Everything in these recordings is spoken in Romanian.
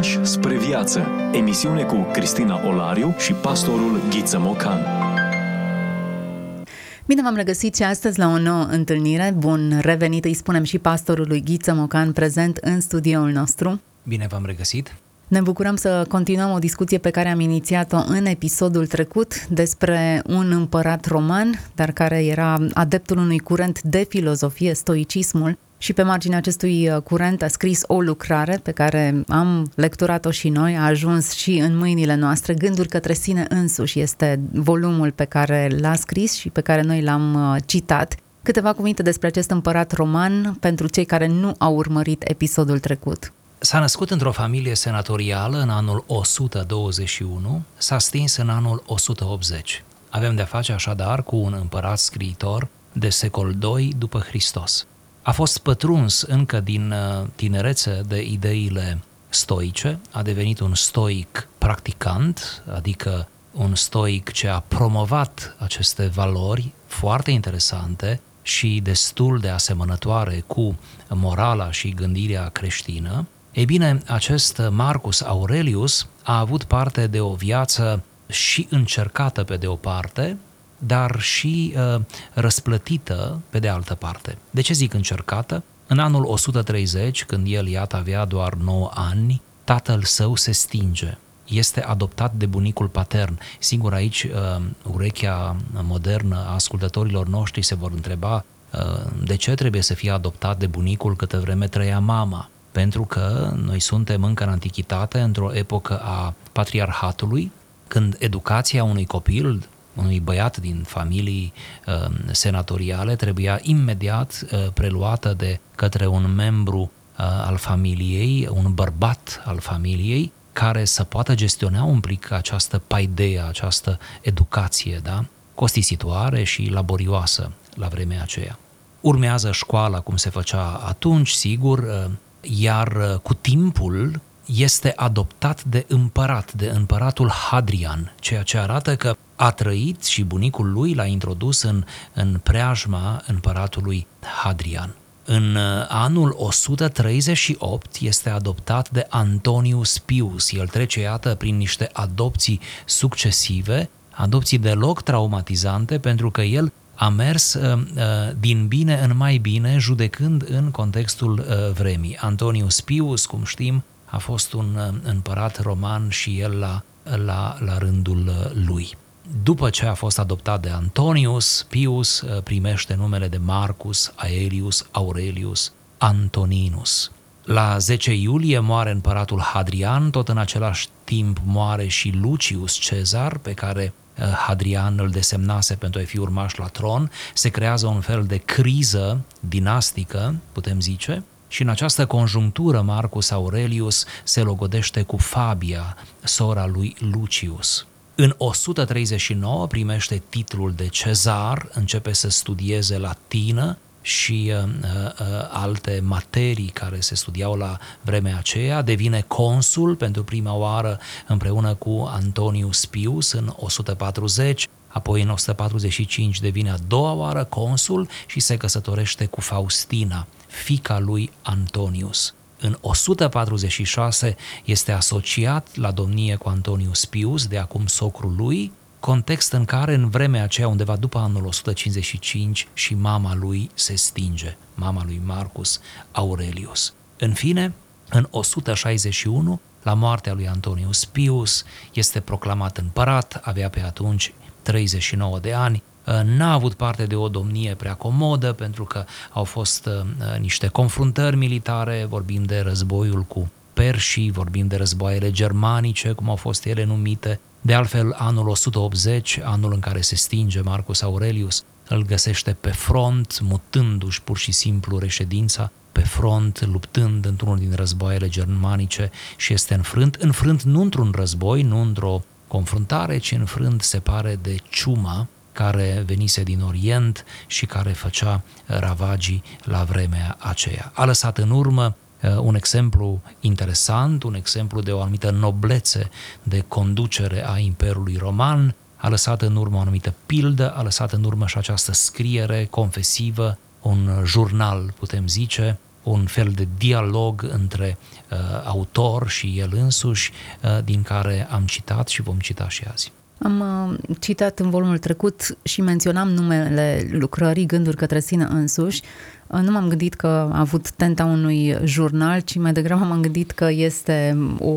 Pași spre viață. Emisiune cu Cristina Olariu și pastorul Ghiță Mocan. Bine v-am regăsit și astăzi la o nouă întâlnire. Bun revenit, îi spunem și pastorului Ghiță Mocan prezent în studioul nostru. Bine v-am regăsit! Ne bucurăm să continuăm o discuție pe care am inițiat-o în episodul trecut despre un împărat roman, dar care era adeptul unui curent de filozofie, stoicismul, și pe marginea acestui uh, curent a scris o lucrare pe care am lecturat-o și noi, a ajuns și în mâinile noastre, Gânduri către sine însuși este volumul pe care l-a scris și pe care noi l-am uh, citat. Câteva cuvinte despre acest împărat roman pentru cei care nu au urmărit episodul trecut. S-a născut într-o familie senatorială în anul 121, s-a stins în anul 180. Avem de-a face așadar cu un împărat scriitor de secol II după Hristos. A fost pătruns încă din uh, tinerețe de ideile stoice, a devenit un stoic practicant, adică un stoic ce a promovat aceste valori foarte interesante și destul de asemănătoare cu morala și gândirea creștină, ei bine, acest Marcus Aurelius a avut parte de o viață și încercată pe de o parte, dar și uh, răsplătită pe de altă parte. De ce zic încercată? În anul 130, când el, iată, avea doar 9 ani, tatăl său se stinge. Este adoptat de bunicul patern. Singur aici, uh, urechea modernă a ascultătorilor noștri se vor întreba uh, de ce trebuie să fie adoptat de bunicul câtă vreme trăia mama pentru că noi suntem încă în antichitate, într-o epocă a patriarhatului, când educația unui copil, unui băiat din familii uh, senatoriale, trebuia imediat uh, preluată de către un membru uh, al familiei, un bărbat al familiei, care să poată gestiona un plic această paideia, această educație, da? costisitoare și laborioasă la vremea aceea. Urmează școala cum se făcea atunci, sigur, uh, iar uh, cu timpul este adoptat de împărat, de împăratul Hadrian, ceea ce arată că a trăit și bunicul lui l-a introdus în, în preajma împăratului Hadrian. În uh, anul 138 este adoptat de Antonius Pius. El trece, iată, prin niște adopții succesive, adopții deloc traumatizante, pentru că el a mers uh, uh, din bine în mai bine, judecând în contextul uh, vremii. Antonius Pius, cum știm, a fost un împărat roman și el la, la, la rândul lui. După ce a fost adoptat de Antonius, Pius primește numele de Marcus Aelius Aurelius Antoninus. La 10 iulie moare împăratul Hadrian, tot în același timp moare și Lucius Cezar, pe care Eh, Hadrian îl desemnase pentru a fi urmaș la tron, se creează un fel de criză dinastică, putem zice, și în această conjunctură Marcus Aurelius se logodește cu Fabia, sora lui Lucius. În 139 primește titlul de cezar, începe să studieze latină și uh, uh, alte materii care se studiau la vremea aceea, devine consul pentru prima oară împreună cu Antonius Pius în 140, apoi în 145 devine a doua oară consul și se căsătorește cu Faustina, fica lui Antonius. În 146 este asociat la domnie cu Antonius Pius, de acum socrul lui, context în care în vremea aceea, undeva după anul 155, și mama lui se stinge, mama lui Marcus Aurelius. În fine, în 161, la moartea lui Antonius Pius, este proclamat împărat, avea pe atunci 39 de ani, n-a avut parte de o domnie prea comodă pentru că au fost uh, niște confruntări militare, vorbim de războiul cu perșii, vorbim de războaiele germanice, cum au fost ele numite, de altfel, anul 180, anul în care se stinge Marcus Aurelius, îl găsește pe front, mutându-și pur și simplu reședința pe front, luptând într-unul din războaiele germanice și este înfrânt, înfrânt nu într-un război, nu într-o confruntare, ci înfrânt, se pare, de ciuma care venise din Orient și care făcea ravagii la vremea aceea. A lăsat în urmă Uh, un exemplu interesant, un exemplu de o anumită noblețe de conducere a Imperiului Roman, a lăsat în urmă o anumită pildă, a lăsat în urmă și această scriere confesivă, un jurnal, putem zice, un fel de dialog între uh, autor și el însuși, uh, din care am citat și vom cita și azi. Am uh, citat în volumul trecut și menționam numele lucrării Gânduri către sine însuși. Uh, nu m-am gândit că a avut tenta unui jurnal, ci mai degrabă m-am gândit că este o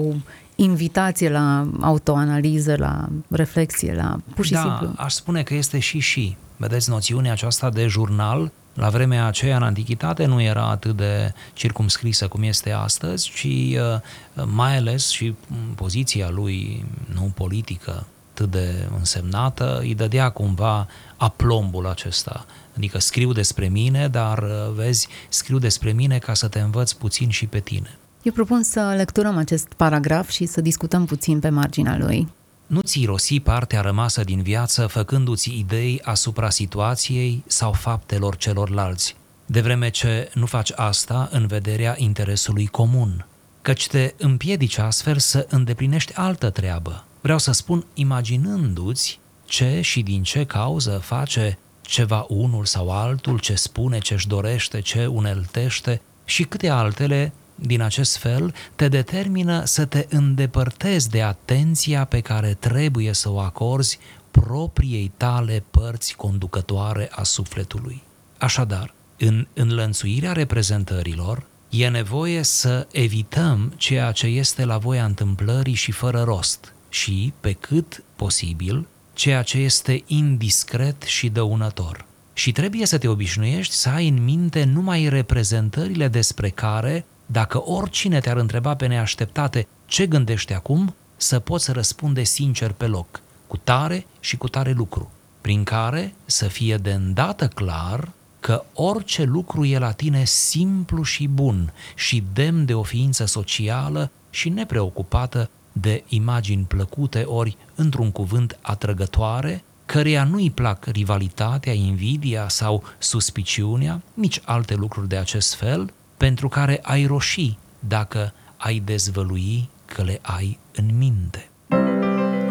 invitație la autoanaliză, la reflexie, la pur și da, simplu. aș spune că este și și. Vedeți, noțiunea aceasta de jurnal, la vremea aceea în antichitate nu era atât de circumscrisă cum este astăzi, ci uh, mai ales și poziția lui nu politică atât de însemnată, îi dădea cumva aplombul acesta. Adică scriu despre mine, dar uh, vezi, scriu despre mine ca să te învăț puțin și pe tine. Eu propun să lecturăm acest paragraf și să discutăm puțin pe marginea lui. Nu-ți irosi partea rămasă din viață făcându-ți idei asupra situației sau faptelor celorlalți, de vreme ce nu faci asta în vederea interesului comun, căci te împiedici astfel să îndeplinești altă treabă. Vreau să spun imaginându-ți ce și din ce cauză face ceva unul sau altul, ce spune, ce-și dorește, ce uneltește și câte altele din acest fel te determină să te îndepărtezi de atenția pe care trebuie să o acorzi propriei tale părți conducătoare a sufletului. Așadar, în înlănțuirea reprezentărilor, e nevoie să evităm ceea ce este la voia întâmplării și fără rost și, pe cât posibil, ceea ce este indiscret și dăunător. Și trebuie să te obișnuiești să ai în minte numai reprezentările despre care dacă oricine te-ar întreba pe neașteptate ce gândești acum, să poți răspunde sincer pe loc, cu tare și cu tare lucru, prin care să fie de îndată clar că orice lucru e la tine simplu și bun și demn de o ființă socială și nepreocupată de imagini plăcute ori, într-un cuvânt, atrăgătoare, căreia nu-i plac rivalitatea, invidia sau suspiciunea, nici alte lucruri de acest fel, pentru care ai roșii dacă ai dezvălui că le ai în minte.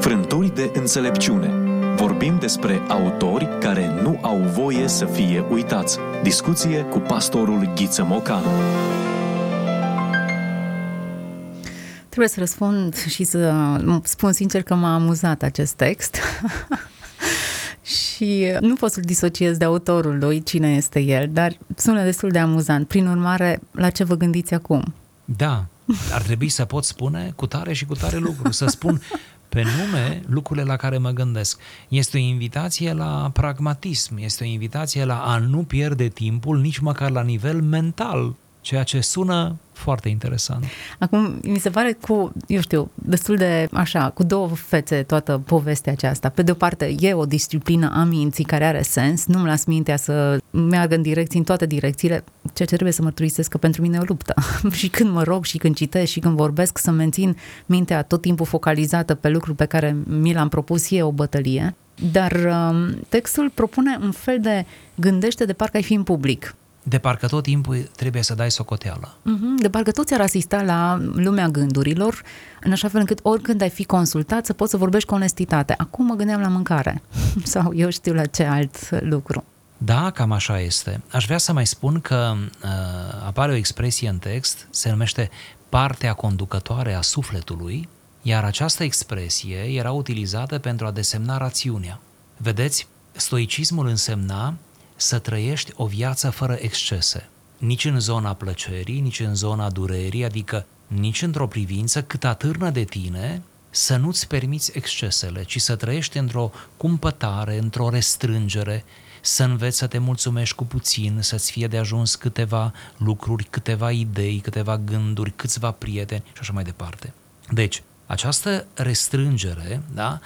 Frânturi de înțelepciune. Vorbim despre autori care nu au voie să fie uitați. Discuție cu pastorul Ghiță Mocan. Trebuie să răspund și să spun sincer că m-a amuzat acest text. și nu pot să-l disociez de autorul lui, cine este el, dar sună destul de amuzant. Prin urmare, la ce vă gândiți acum? Da, ar trebui să pot spune cu tare și cu tare lucru, să spun pe nume lucrurile la care mă gândesc. Este o invitație la pragmatism, este o invitație la a nu pierde timpul nici măcar la nivel mental, ceea ce sună foarte interesant. Acum, mi se pare cu, eu știu, destul de așa, cu două fețe toată povestea aceasta. Pe de o parte, e o disciplină a minții care are sens, nu-mi las mintea să meargă în direcții, în toate direcțiile, ceea ce trebuie să mărturisesc că pentru mine e o luptă. și când mă rog și când citesc și când vorbesc, să mențin mintea tot timpul focalizată pe lucruri pe care mi l-am propus e o bătălie. Dar um, textul propune un fel de gândește de parcă ai fi în public de parcă tot timpul trebuie să dai socoteală. Mhm, de parcă toți ar asista la lumea gândurilor, în așa fel încât oricând ai fi consultat să poți să vorbești cu onestitate. Acum mă gândeam la mâncare sau eu știu la ce alt lucru. Da, cam așa este. Aș vrea să mai spun că uh, apare o expresie în text, se numește partea conducătoare a sufletului, iar această expresie era utilizată pentru a desemna rațiunea. Vedeți, stoicismul însemna să trăiești o viață fără excese, nici în zona plăcerii, nici în zona durerii, adică nici într-o privință cât atârnă de tine să nu-ți permiți excesele, ci să trăiești într-o cumpătare, într-o restrângere, să înveți să te mulțumești cu puțin, să-ți fie de ajuns câteva lucruri, câteva idei, câteva gânduri, câțiva prieteni și așa mai departe. Deci, această restrângere, da,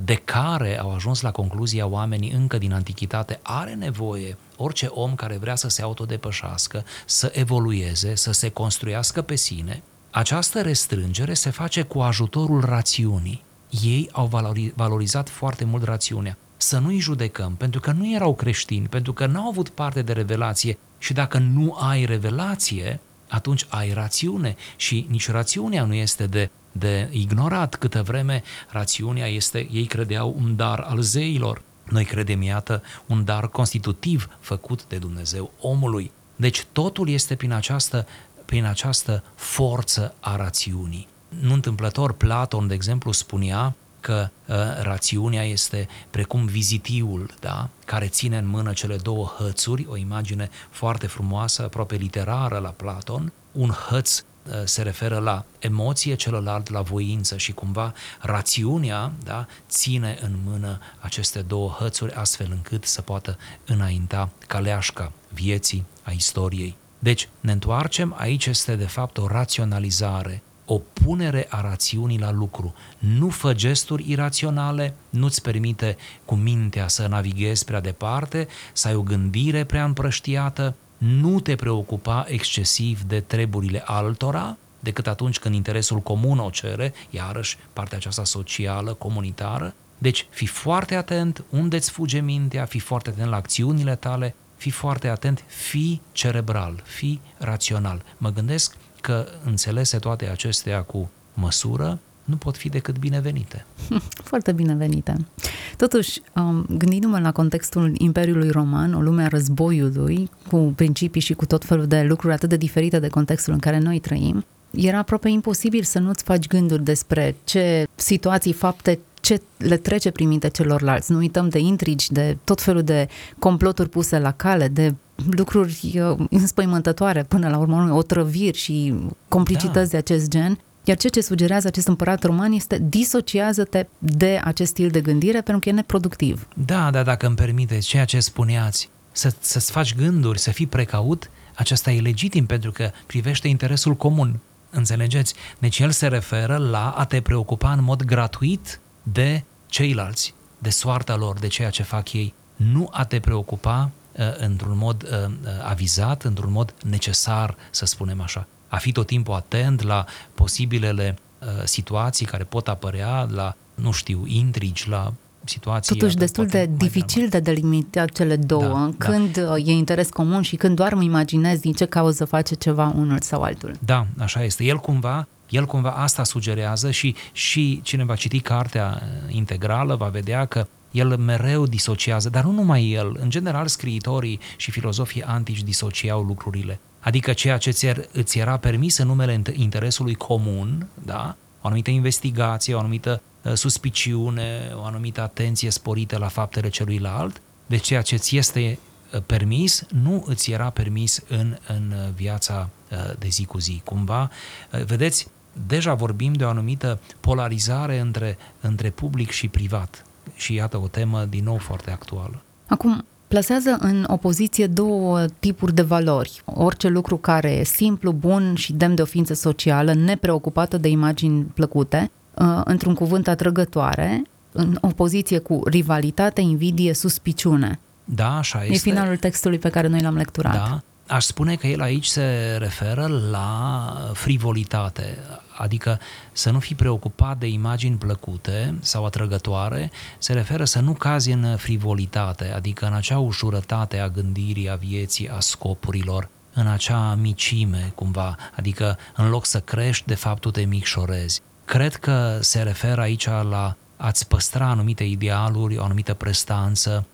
de care au ajuns la concluzia oamenii încă din antichitate, are nevoie orice om care vrea să se autodepășească, să evolueze, să se construiască pe sine, această restrângere se face cu ajutorul rațiunii. Ei au valorizat foarte mult rațiunea. Să nu-i judecăm, pentru că nu erau creștini, pentru că n-au avut parte de revelație și dacă nu ai revelație, atunci ai rațiune și nici rațiunea nu este de de ignorat câtă vreme rațiunea este, ei credeau un dar al zeilor. Noi credem, iată, un dar constitutiv făcut de Dumnezeu omului. Deci totul este prin această, prin această forță a rațiunii. Nu întâmplător, Platon, de exemplu, spunea că uh, rațiunea este precum vizitiul, da? care ține în mână cele două hățuri, o imagine foarte frumoasă, aproape literară la Platon, un hăț uh, se referă la emoție, celălalt la voință și cumva rațiunea da, ține în mână aceste două hățuri astfel încât să poată înainta caleașca vieții, a istoriei. Deci ne întoarcem, aici este de fapt o raționalizare o punere a rațiunii la lucru. Nu fă gesturi iraționale, nu-ți permite cu mintea să navighezi prea departe, să ai o gândire prea împrăștiată, nu te preocupa excesiv de treburile altora, decât atunci când interesul comun o cere, iarăși partea aceasta socială, comunitară. Deci, fi foarte atent unde îți fuge mintea, fi foarte atent la acțiunile tale, fi foarte atent, fi cerebral, fi rațional. Mă gândesc că înțelese toate acestea cu măsură, nu pot fi decât binevenite. Foarte binevenite. Totuși, um, gândindu-mă la contextul Imperiului Roman, o lume a războiului, cu principii și cu tot felul de lucruri atât de diferite de contextul în care noi trăim, era aproape imposibil să nu-ți faci gânduri despre ce situații, fapte, ce le trece prin minte celorlalți. Nu uităm de intrigi, de tot felul de comploturi puse la cale, de lucruri uh, înspăimântătoare până la urmă, otrăviri și complicități da. de acest gen. Iar ceea ce sugerează acest împărat roman este disociază-te de acest stil de gândire pentru că e neproductiv. Da, da, dacă îmi permiteți, ceea ce spuneați, să, să-ți faci gânduri, să fii precaut, aceasta e legitim pentru că privește interesul comun. Înțelegeți? Deci el se referă la a te preocupa în mod gratuit de ceilalți, de soarta lor, de ceea ce fac ei. Nu a te preocupa uh, într-un mod uh, uh, avizat, într-un mod necesar, să spunem așa. A fi tot timpul atent la posibilele uh, situații care pot apărea, la, nu știu, intrigi, la situații. Totuși destul de dificil de delimitat cele două, da, când da. e interes comun și când doar mă imaginez din ce cauză face ceva unul sau altul. Da, așa este. El cumva el cumva asta sugerează și, și cine va citi cartea integrală va vedea că el mereu disociază, dar nu numai el. În general, scriitorii și filozofii antici disociau lucrurile. Adică ceea ce îți era permis în numele interesului comun, da? o anumită investigație, o anumită uh, suspiciune, o anumită atenție sporită la faptele celuilalt, de ceea ce ți este uh, permis, nu îți era permis în, în uh, viața de zi cu zi. Cumva, vedeți, deja vorbim de o anumită polarizare între, între public și privat. Și iată o temă din nou foarte actuală. Acum, plasează în opoziție două tipuri de valori. Orice lucru care e simplu, bun și demn de o ființă socială, nepreocupată de imagini plăcute, uh, într-un cuvânt atrăgătoare, în opoziție cu rivalitate, invidie, suspiciune. Da, așa este. E finalul textului pe care noi l-am lecturat. Da, aș spune că el aici se referă la frivolitate, adică să nu fii preocupat de imagini plăcute sau atrăgătoare, se referă să nu cazi în frivolitate, adică în acea ușurătate a gândirii, a vieții, a scopurilor, în acea micime cumva, adică în loc să crești, de fapt tu te micșorezi. Cred că se referă aici la a-ți păstra anumite idealuri, o anumită prestanță,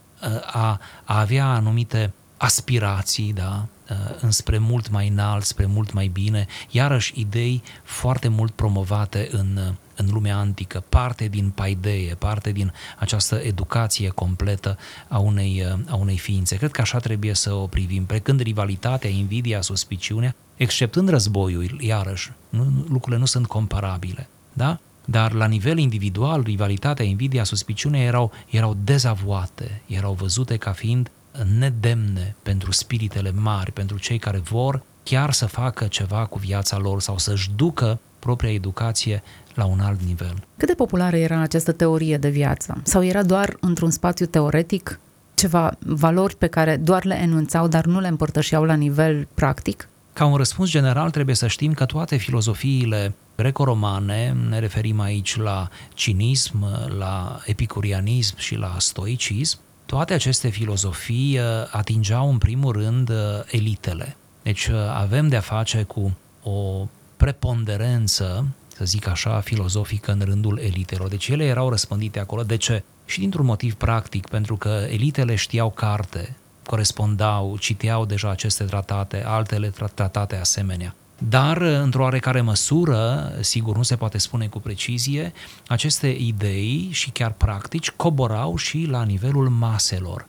a, a avea anumite aspirații, da, uh, înspre mult mai înalt, spre mult mai bine, iarăși idei foarte mult promovate în, uh, în lumea antică, parte din paideie, parte din această educație completă a unei, uh, a unei ființe. Cred că așa trebuie să o privim, precând rivalitatea, invidia, suspiciunea, exceptând războiul, iarăși, nu, lucrurile nu sunt comparabile, da? Dar la nivel individual, rivalitatea, invidia, suspiciunea erau, erau dezavoate, erau văzute ca fiind nedemne pentru spiritele mari, pentru cei care vor chiar să facă ceva cu viața lor sau să-și ducă propria educație la un alt nivel. Cât de populară era această teorie de viață? Sau era doar într-un spațiu teoretic ceva valori pe care doar le enunțau, dar nu le împărtășeau la nivel practic? Ca un răspuns general trebuie să știm că toate filozofiile greco-romane, ne referim aici la cinism, la epicurianism și la stoicism, toate aceste filozofii uh, atingeau în primul rând uh, elitele. Deci uh, avem de-a face cu o preponderență, să zic așa, filozofică în rândul elitelor. Deci ele erau răspândite acolo. De ce? Și dintr-un motiv practic, pentru că elitele știau carte, corespondau, citeau deja aceste tratate, altele tratate asemenea. Dar, într-o oarecare măsură, sigur nu se poate spune cu precizie, aceste idei și chiar practici coborau și la nivelul maselor.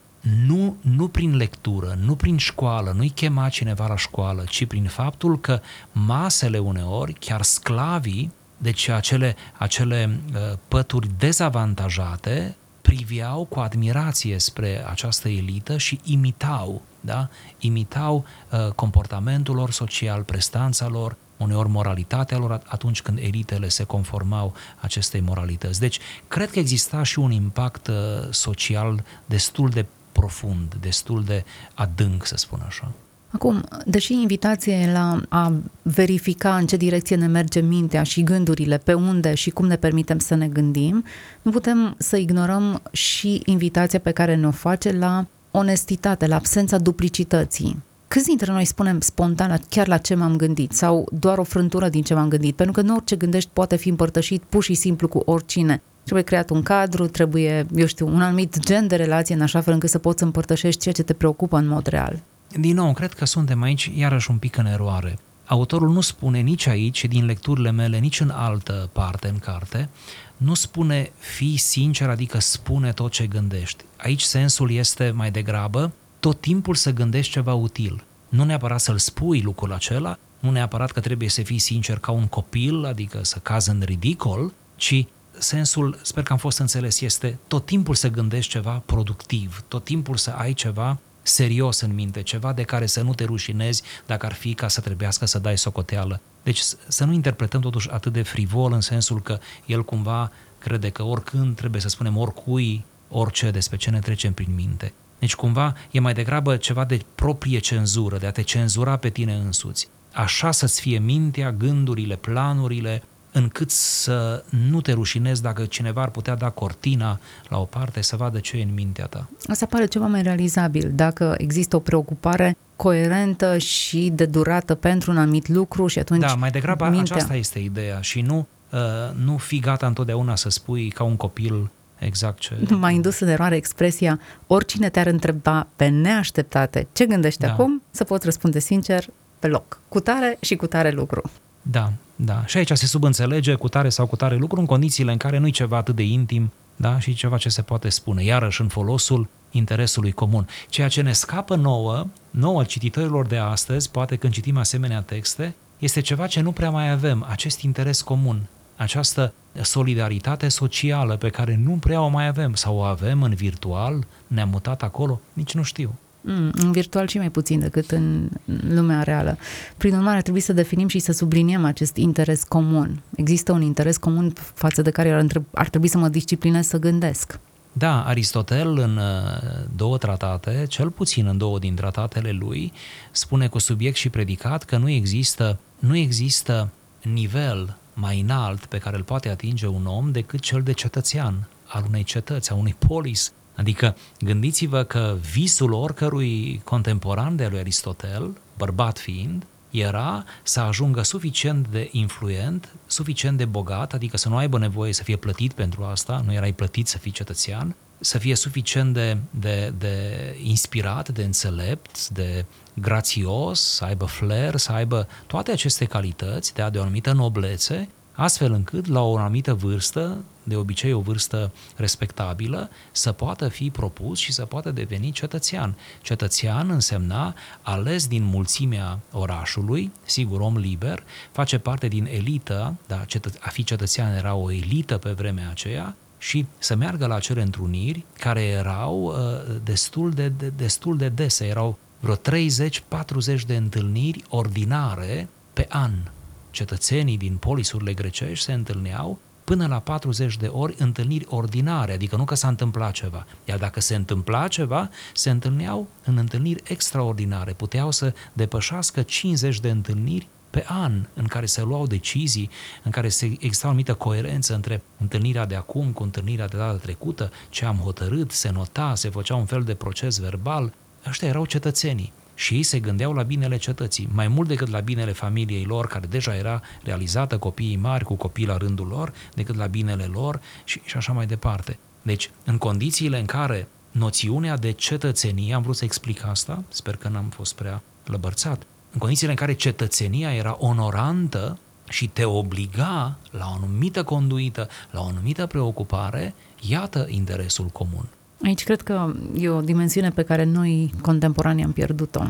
Nu, nu prin lectură, nu prin școală, nu-i chema cineva la școală, ci prin faptul că masele uneori, chiar sclavii, deci acele, acele uh, pături dezavantajate, priveau cu admirație spre această elită și imitau, da? imitau uh, comportamentul lor social, prestanța lor, uneori moralitatea lor atunci când elitele se conformau acestei moralități. Deci, cred că exista și un impact uh, social destul de profund, destul de adânc, să spun așa. Acum, deși invitația e la a verifica în ce direcție ne merge mintea și gândurile, pe unde și cum ne permitem să ne gândim, nu putem să ignorăm și invitația pe care ne-o face la onestitate, la absența duplicității. Câți dintre noi spunem spontan chiar la ce m-am gândit sau doar o frântură din ce m-am gândit? Pentru că nu orice gândești poate fi împărtășit pur și simplu cu oricine. Trebuie creat un cadru, trebuie, eu știu, un anumit gen de relație în așa fel încât să poți împărtășești ceea ce te preocupă în mod real. Din nou, cred că suntem aici iarăși un pic în eroare. Autorul nu spune nici aici, din lecturile mele, nici în altă parte în carte, nu spune fii sincer, adică spune tot ce gândești. Aici sensul este mai degrabă tot timpul să gândești ceva util. Nu neapărat să-l spui lucrul acela, nu neapărat că trebuie să fii sincer ca un copil, adică să cazi în ridicol, ci sensul, sper că am fost înțeles, este tot timpul să gândești ceva productiv, tot timpul să ai ceva serios în minte, ceva de care să nu te rușinezi dacă ar fi ca să trebuiască să dai socoteală. Deci să nu interpretăm totuși atât de frivol în sensul că el cumva crede că oricând trebuie să spunem oricui, orice despre ce ne trecem prin minte. Deci cumva e mai degrabă ceva de proprie cenzură, de a te cenzura pe tine însuți. Așa să-ți fie mintea, gândurile, planurile, încât să nu te rușinezi dacă cineva ar putea da cortina la o parte să vadă ce e în mintea ta. Asta pare ceva mai realizabil. Dacă există o preocupare coerentă și de durată pentru un anumit lucru și atunci Da, mai degrabă mintea... aceasta este ideea și nu, uh, nu fi gata întotdeauna să spui ca un copil exact ce... M-a indus în eroare expresia oricine te-ar întreba pe neașteptate ce gândești da. acum, să poți răspunde sincer pe loc, cu tare și cu tare lucru. Da, da. Și aici se subînțelege cu tare sau cu tare lucru în condițiile în care nu e ceva atât de intim da? și ceva ce se poate spune, iarăși în folosul interesului comun. Ceea ce ne scapă nouă, nouă cititorilor de astăzi, poate când citim asemenea texte, este ceva ce nu prea mai avem, acest interes comun, această solidaritate socială pe care nu prea o mai avem sau o avem în virtual, ne-am mutat acolo, nici nu știu. Mm, în virtual și mai puțin decât în lumea reală. Prin urmare, trebuie să definim și să subliniem acest interes comun. Există un interes comun față de care ar, ar trebui să mă disciplinez să gândesc. Da, Aristotel în uh, două tratate, cel puțin în două din tratatele lui, spune cu subiect și predicat că nu există, nu există nivel mai înalt pe care îl poate atinge un om decât cel de cetățean al unei cetăți, a unui polis, Adică gândiți-vă că visul oricărui contemporan de lui Aristotel, bărbat fiind, era să ajungă suficient de influent, suficient de bogat, adică să nu aibă nevoie să fie plătit pentru asta, nu erai plătit să fii cetățean, să fie suficient de, de, de inspirat, de înțelept, de grațios, să aibă flair, să aibă toate aceste calități de, a de o anumită noblețe, astfel încât la o anumită vârstă de obicei o vârstă respectabilă, să poată fi propus și să poată deveni cetățean. Cetățean însemna ales din mulțimea orașului, sigur om liber, face parte din elită, da, cetă- a fi cetățean era o elită pe vremea aceea, și să meargă la acele întruniri care erau uh, destul, de, de, destul de dese, erau vreo 30-40 de întâlniri ordinare pe an. Cetățenii din polisurile grecești se întâlneau până la 40 de ori întâlniri ordinare, adică nu că s-a întâmplat ceva. Iar dacă se întâmpla ceva, se întâlneau în întâlniri extraordinare. Puteau să depășească 50 de întâlniri pe an în care se luau decizii, în care se exista o anumită coerență între întâlnirea de acum cu întâlnirea de data trecută, ce am hotărât, se nota, se făcea un fel de proces verbal. Ăștia erau cetățenii și ei se gândeau la binele cetății, mai mult decât la binele familiei lor, care deja era realizată, copiii mari cu copii la rândul lor, decât la binele lor și, și așa mai departe. Deci, în condițiile în care noțiunea de cetățenie, am vrut să explic asta, sper că n-am fost prea lăbărțat, în condițiile în care cetățenia era onorantă și te obliga la o anumită conduită, la o anumită preocupare, iată interesul comun. Aici cred că e o dimensiune pe care noi contemporanii am pierdut-o.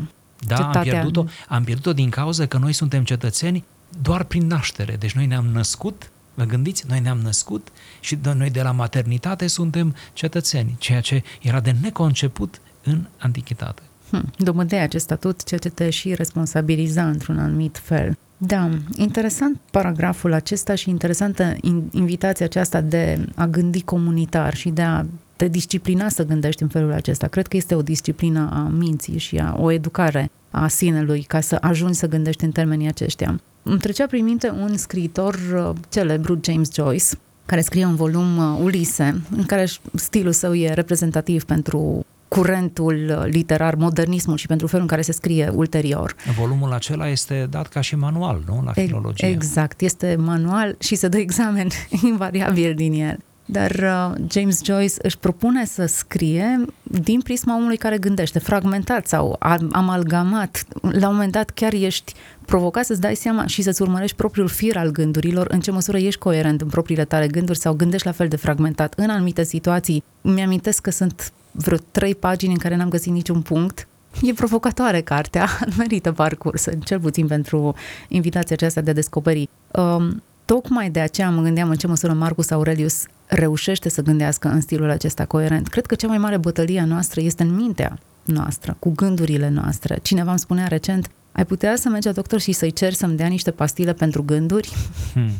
Da, Cetatea... am pierdut-o, am pierdut-o din cauza că noi suntem cetățeni doar prin naștere. Deci noi ne-am născut, vă gândiți, noi ne-am născut și noi de la maternitate suntem cetățeni, ceea ce era de neconceput în antichitate. Hmm, domândea acest statut, ceea ce te și responsabiliza într-un anumit fel. Da, interesant paragraful acesta și interesantă invitația aceasta de a gândi comunitar și de a te disciplina să gândești în felul acesta. Cred că este o disciplină a minții și a, o educare a sinelui ca să ajungi să gândești în termenii aceștia. Îmi trecea prin minte un scriitor uh, celebru, James Joyce, care scrie un volum uh, Ulise, în care stilul său e reprezentativ pentru curentul uh, literar, modernismul și pentru felul în care se scrie ulterior. Volumul acela este dat ca și manual, nu? La filologie. Exact, este manual și se dă examen invariabil din el. Dar uh, James Joyce își propune să scrie din prisma omului care gândește, fragmentat sau amalgamat. La un moment dat chiar ești provocat să-ți dai seama și să-ți urmărești propriul fir al gândurilor, în ce măsură ești coerent în propriile tale gânduri sau gândești la fel de fragmentat. În anumite situații, mi-amintesc că sunt vreo trei pagini în care n-am găsit niciun punct. E provocatoare cartea, merită parcurs, cel puțin pentru invitația aceasta de a descoperi. Um, tocmai de aceea mă gândeam în ce măsură Marcus Aurelius reușește să gândească în stilul acesta coerent. Cred că cea mai mare bătălie a noastră este în mintea noastră, cu gândurile noastre. Cineva îmi spunea recent, ai putea să mergi la doctor și să-i ceri să-mi dea niște pastile pentru gânduri? Hmm.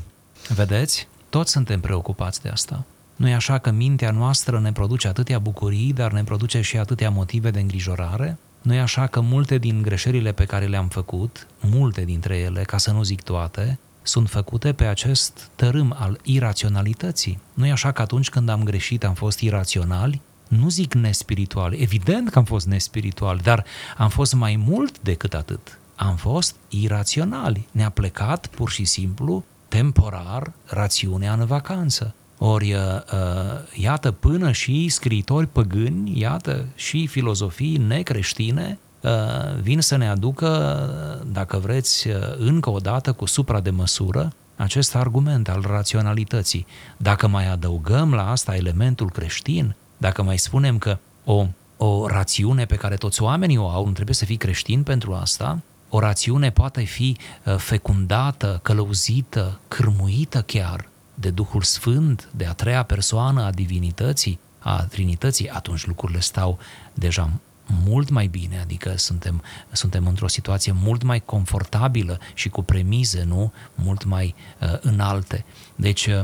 Vedeți? Toți suntem preocupați de asta. Nu e așa că mintea noastră ne produce atâtea bucurii, dar ne produce și atâtea motive de îngrijorare? Nu e așa că multe din greșelile pe care le-am făcut, multe dintre ele, ca să nu zic toate, sunt făcute pe acest tărâm al iraționalității. Nu e așa că atunci când am greșit am fost iraționali? Nu zic nespirituali, evident că am fost nespirituali, dar am fost mai mult decât atât. Am fost iraționali. Ne-a plecat pur și simplu, temporar, rațiunea în vacanță. Ori, uh, uh, iată, până și scriitori păgâni, iată, și filozofii necreștine uh, vin să ne aducă, dacă vreți, încă o dată cu supra de măsură, acest argument al raționalității. Dacă mai adăugăm la asta elementul creștin, dacă mai spunem că o, o rațiune pe care toți oamenii o au, nu trebuie să fii creștin pentru asta, o rațiune poate fi fecundată, călăuzită, cârmuită chiar de Duhul Sfânt, de a treia persoană a divinității, a Trinității, atunci lucrurile stau deja mult mai bine, adică suntem, suntem într-o situație mult mai confortabilă și cu premize, nu? Mult mai uh, înalte. Deci, uh,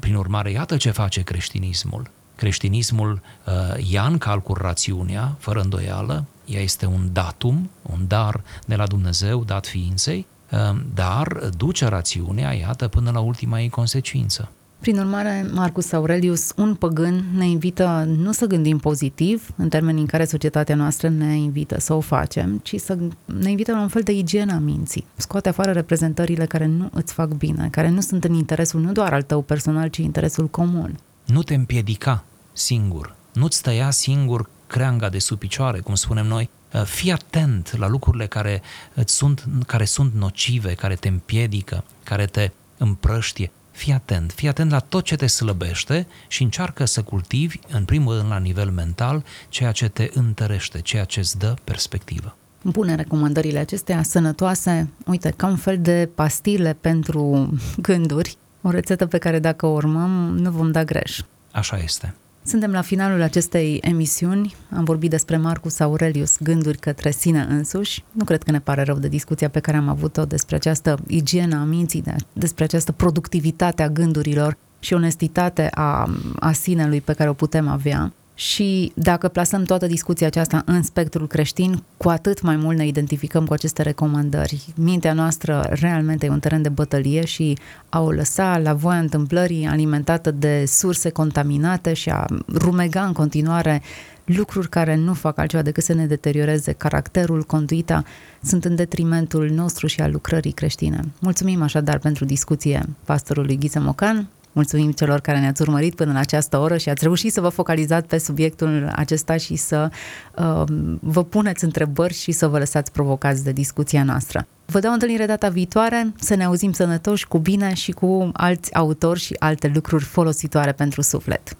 prin urmare, iată ce face creștinismul. Creștinismul uh, ia în calcul rațiunea, fără îndoială, ea este un datum, un dar de la Dumnezeu dat ființei, Ehm, dar duce rațiunea, iată, până la ultima ei consecință. Prin urmare, Marcus Aurelius, un păgân, ne invită nu să gândim pozitiv, în termenii în care societatea noastră ne invită să o facem, ci să ne invită la un fel de igienă a minții. Scoate afară reprezentările care nu îți fac bine, care nu sunt în interesul nu doar al tău personal, ci interesul comun. Nu te împiedica singur, nu-ți tăia singur creanga de sub picioare, cum spunem noi, Uh, fii atent la lucrurile care, îți sunt, care sunt nocive, care te împiedică, care te împrăștie. Fii atent, fii atent la tot ce te slăbește și încearcă să cultivi, în primul rând la nivel mental, ceea ce te întărește, ceea ce îți dă perspectivă. Bune recomandările acestea, sănătoase, uite, ca un fel de pastile pentru gânduri, o rețetă pe care dacă o urmăm nu vom da greș. Așa este. Suntem la finalul acestei emisiuni. Am vorbit despre Marcus Aurelius, gânduri către sine însuși. Nu cred că ne pare rău de discuția pe care am avut-o despre această igienă a minții, despre această productivitate a gândurilor și onestitate a, a sinelui pe care o putem avea. Și dacă plasăm toată discuția aceasta în spectrul creștin, cu atât mai mult ne identificăm cu aceste recomandări. Mintea noastră realmente e un teren de bătălie și a o lăsa la voia întâmplării alimentată de surse contaminate și a rumega în continuare lucruri care nu fac altceva decât să ne deterioreze caracterul, conduita, sunt în detrimentul nostru și al lucrării creștine. Mulțumim așadar pentru discuție pastorului Ghiță Mocan. Mulțumim celor care ne-ați urmărit până la această oră și ați reușit să vă focalizați pe subiectul acesta și să uh, vă puneți întrebări și să vă lăsați provocați de discuția noastră. Vă dau întâlnire data viitoare, să ne auzim sănătoși, cu bine și cu alți autori și alte lucruri folositoare pentru suflet.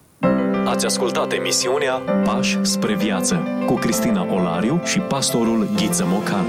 Ați ascultat emisiunea Pași spre viață cu Cristina Olariu și pastorul Ghiță Mocan.